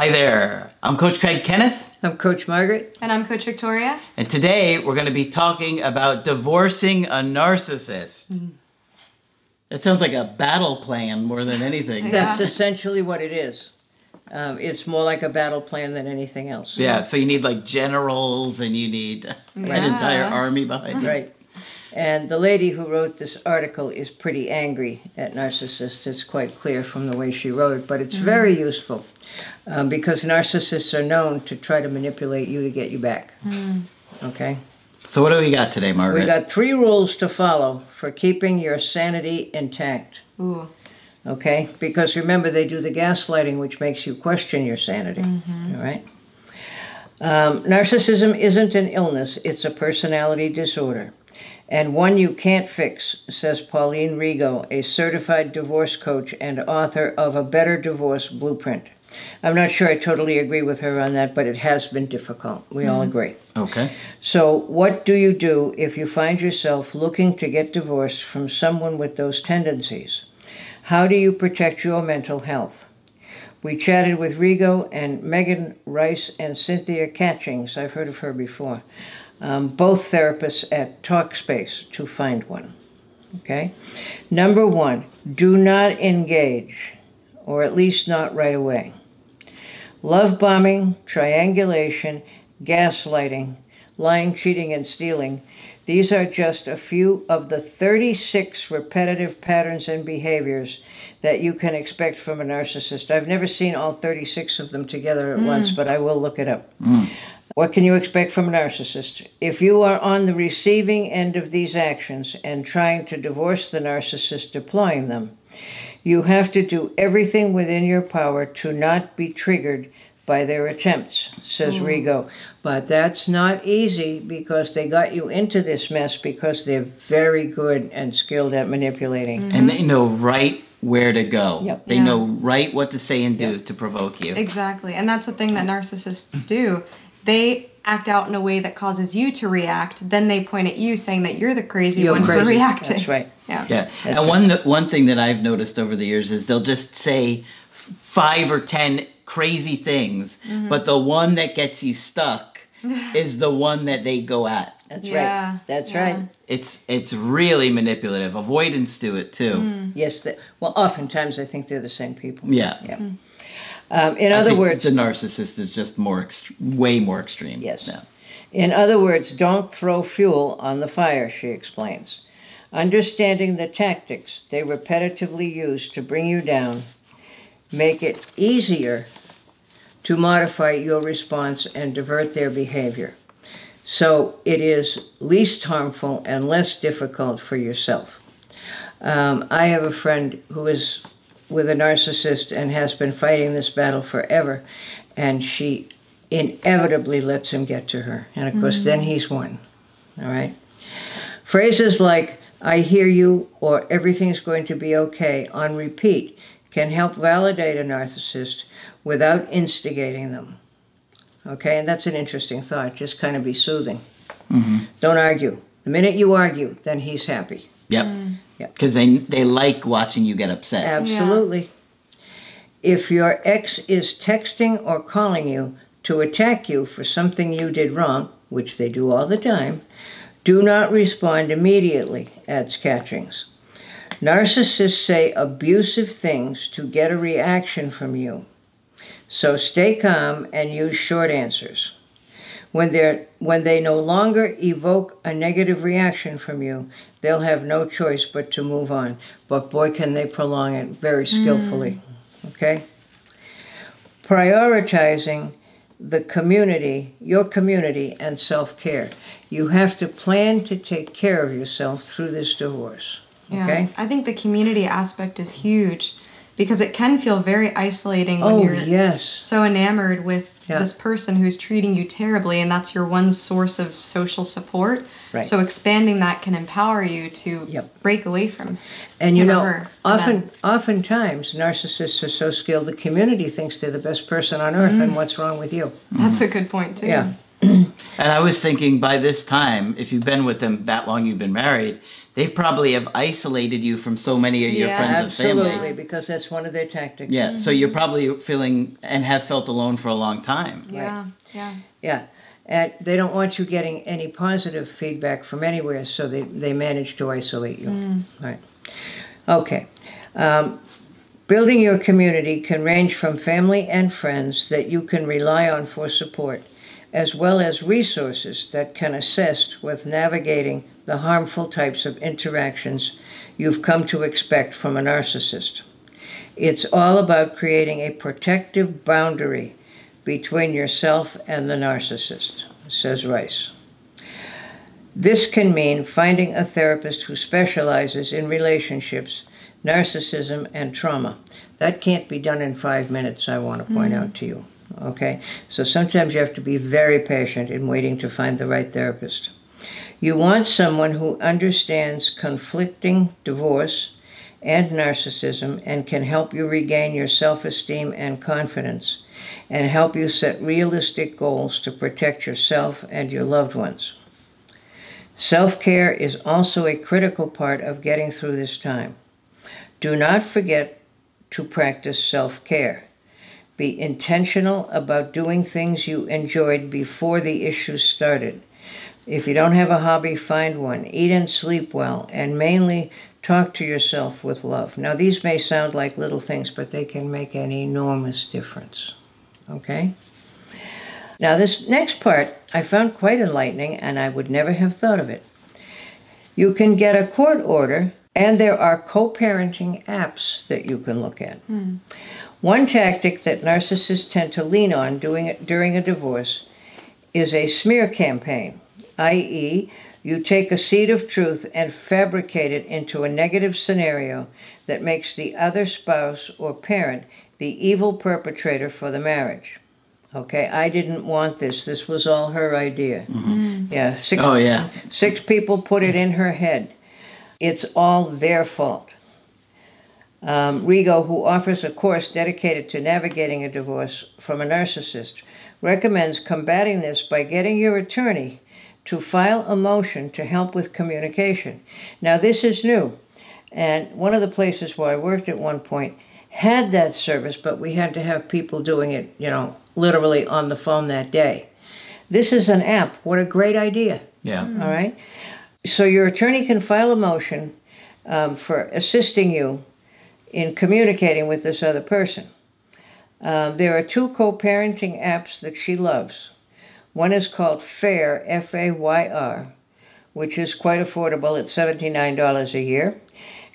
Hi there, I'm Coach Craig Kenneth. I'm Coach Margaret. And I'm Coach Victoria. And today we're going to be talking about divorcing a narcissist. Mm. That sounds like a battle plan more than anything. Yeah. That's essentially what it is. Um, it's more like a battle plan than anything else. Yeah, so you need like generals and you need yeah. an entire army behind you. Right. And the lady who wrote this article is pretty angry at narcissists. It's quite clear from the way she wrote it, but it's mm-hmm. very useful um, because narcissists are known to try to manipulate you to get you back. Mm. Okay? So, what do we got today, Margaret? We got three rules to follow for keeping your sanity intact. Ooh. Okay? Because remember, they do the gaslighting, which makes you question your sanity. Mm-hmm. All right? Um, narcissism isn't an illness, it's a personality disorder and one you can't fix, says Pauline Rigo, a certified divorce coach and author of A Better Divorce Blueprint. I'm not sure I totally agree with her on that, but it has been difficult. We mm-hmm. all agree. Okay. So, what do you do if you find yourself looking to get divorced from someone with those tendencies? How do you protect your mental health? We chatted with Rigo and Megan Rice and Cynthia Catchings. I've heard of her before um, both therapists at Talkspace to find one. Okay? Number one, do not engage, or at least not right away. Love bombing, triangulation, gaslighting, lying, cheating, and stealing. These are just a few of the 36 repetitive patterns and behaviors that you can expect from a narcissist. I've never seen all 36 of them together at mm. once, but I will look it up. Mm. What can you expect from a narcissist? If you are on the receiving end of these actions and trying to divorce the narcissist deploying them, you have to do everything within your power to not be triggered by their attempts, says mm. Rigo. But that's not easy because they got you into this mess because they're very good and skilled at manipulating. Mm-hmm. And they know right where to go. Yep. They yeah. know right what to say and do yep. to provoke you. Exactly. And that's the thing that narcissists do they act out in a way that causes you to react, then they point at you saying that you're the crazy you're one crazy. for reacting. That's right. Yeah. Yeah. That's and right. one one thing that I've noticed over the years is they'll just say five or ten crazy things, mm-hmm. but the one that gets you stuck is the one that they go at. That's yeah. right. That's yeah. right. It's it's really manipulative. Avoidance to it too. Mm. Yes. The, well, oftentimes I think they're the same people. Yeah. Yeah. Mm. Um, in other words, the narcissist is just more ext- way more extreme. Yes. Yeah. In other words, don't throw fuel on the fire, she explains. Understanding the tactics they repetitively use to bring you down make it easier to modify your response and divert their behavior. So it is least harmful and less difficult for yourself. Um, I have a friend who is with a narcissist and has been fighting this battle forever. And she inevitably lets him get to her. And of course, mm-hmm. then he's won. All right? Phrases like, I hear you, or everything's going to be okay, on repeat, can help validate a narcissist without instigating them. Okay? And that's an interesting thought. Just kind of be soothing. Mm-hmm. Don't argue. The minute you argue, then he's happy. Yep. Mm. Because they they like watching you get upset. Absolutely. Yeah. If your ex is texting or calling you to attack you for something you did wrong, which they do all the time, do not respond immediately, adds Catchings. Narcissists say abusive things to get a reaction from you. So stay calm and use short answers. When, they when they no longer evoke a negative reaction from you, they'll have no choice but to move on. But boy, can they prolong it very skillfully. Mm. Okay? Prioritizing the community, your community, and self care. You have to plan to take care of yourself through this divorce. Yeah. Okay? I think the community aspect is huge because it can feel very isolating when Oh, you're yes. so enamored with Yeah. this person who's treating you terribly and that's your one source of social support. Right. So expanding that can empower you to Yep. break away from And you know, often, oftentimes, narcissists are so skilled, the community thinks they're the best person on earth, and mm. what's wrong with you? That's mm-hmm. a good point too. Yeah. And I was thinking by this time, if you've been with them that long, you've been married, they probably have isolated you from so many of your Yeah. friends and Absolutely, family. because that's one of their tactics. Yeah, so you're probably feeling and have felt alone for a long time. Yeah. Yeah. Yeah. And they don't want you getting any positive feedback from anywhere, so they, they manage to isolate you. Right. Okay. Um, building your community can range from family and friends that you can rely on for support, as well as resources that can assist with navigating the harmful types of interactions you've come to expect from a narcissist. It's all about creating a protective boundary between yourself and the narcissist, says Rice. This can mean finding a therapist who specializes in relationships, narcissism, and trauma. That can't be done in five minutes, I want to point hmm. out to you. Okay? So sometimes you have to be very patient in waiting to find the right therapist. You want someone who understands conflicting divorce and narcissism and can help you regain your self esteem and confidence and help you set realistic goals to protect yourself and your loved ones. Self care is also a critical part of getting through this time. Do not forget to practice self care. Be intentional about doing things you enjoyed before the issues started. If you don't have a hobby, find one. Eat and sleep well, and mainly talk to yourself with love. Now, these may sound like little things, but they can make an enormous difference. Okay? Now, this next part I found quite enlightening, and I would never have thought of it. You can get a court order, and there are co parenting apps that you can look at. Hmm. One tactic that narcissists tend to lean on doing during a divorce is a smear campaign, i.e., you take a seed of truth and fabricate it into a negative scenario that makes the other spouse or parent the evil perpetrator for the marriage. Okay, I didn't want this. This was all her idea. Mm-hmm. Yeah, six, Oh, yeah. six people put it in her head. It's all their fault. Um, Rigo, who offers a course dedicated to navigating a divorce from a narcissist, recommends combating this by getting your attorney to file a motion to help with communication. Now, this is new, and one of the places where I worked at one point had that service, but we had to have people doing it, you know, literally on the phone that day. This is an app. What a great idea. Yeah. All right. So your attorney can file a motion um, for assisting you in communicating with this other person. Uh, there are two co parenting apps that she loves. One is called FAYR, F A Y R, which is quite affordable at $79 a year.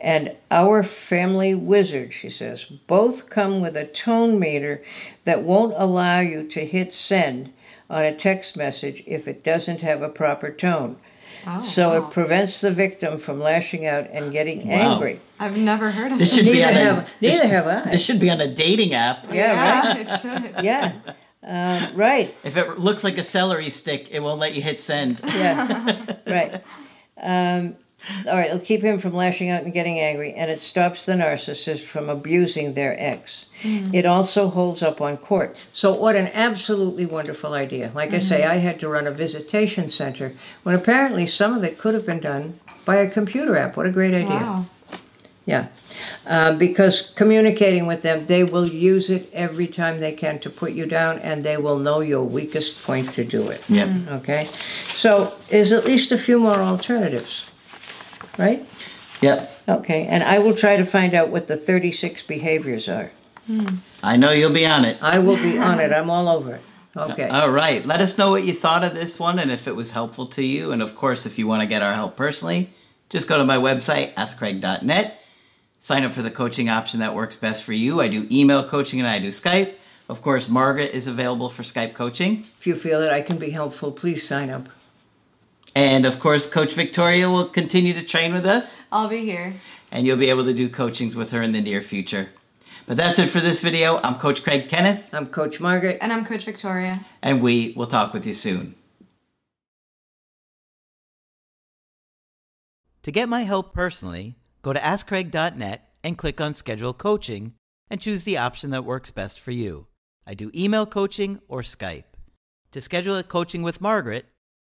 And Our Family Wizard, she says. Both come with a tone meter that won't allow you to hit send on a text message if it doesn't have a proper tone. Oh, so wow. it prevents the victim from lashing out and getting Wow. angry. I've never heard of This this. should be Neither on a, have- neither this, have I. This should be on a dating app. Yeah, right. it should. Yeah, um, right. If it looks like a celery stick, it won't let you hit send. Yeah, right. Um, all right, it'll keep him from lashing out and getting angry, and it stops the narcissist from abusing their ex. Hmm. It also holds up on court. So, what an absolutely wonderful idea. Like I say, hmm. I had to run a visitation center when apparently some of it could have been done by a computer app. What a great idea. Wow. Yeah. Uh, because communicating with them, they will use it every time they can to put you down, and they will know your weakest point to do it. Yep. Hmm. Okay? So, there's at least a few more alternatives, right? Yep. Okay, and I will try to find out what the 36 behaviors are. Hmm. I know you'll be on it. I will be on it, I'm all over it. Okay. All right. Let us know what you thought of this one and if it was helpful to you. And of course, if you want to get our help personally, just go to my website, askcraig.net. Sign up for the coaching option that works best for you. I do email coaching and I do Skype. Of course, Margaret is available for Skype coaching. If you feel that I can be helpful, please sign up. And of course, Coach Victoria will continue to train with us, I'll be here. and you'll be able to do coachings with her in the near future. But that's it for this video. I'm Coach Craig Kenneth, I'm Coach Margaret. And I'm Coach Victoria. and we will talk with you soon. To get my help personally, go to AskCraig.net and click on Schedule Coaching and choose the option that works best for you. I do email coaching or Skype. To schedule a coaching with Margaret,